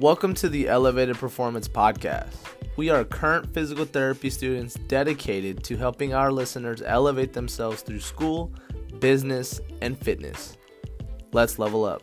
Welcome to the Elevated Performance Podcast. We are current physical therapy students dedicated to helping our listeners elevate themselves through school, business, and fitness. Let's level up.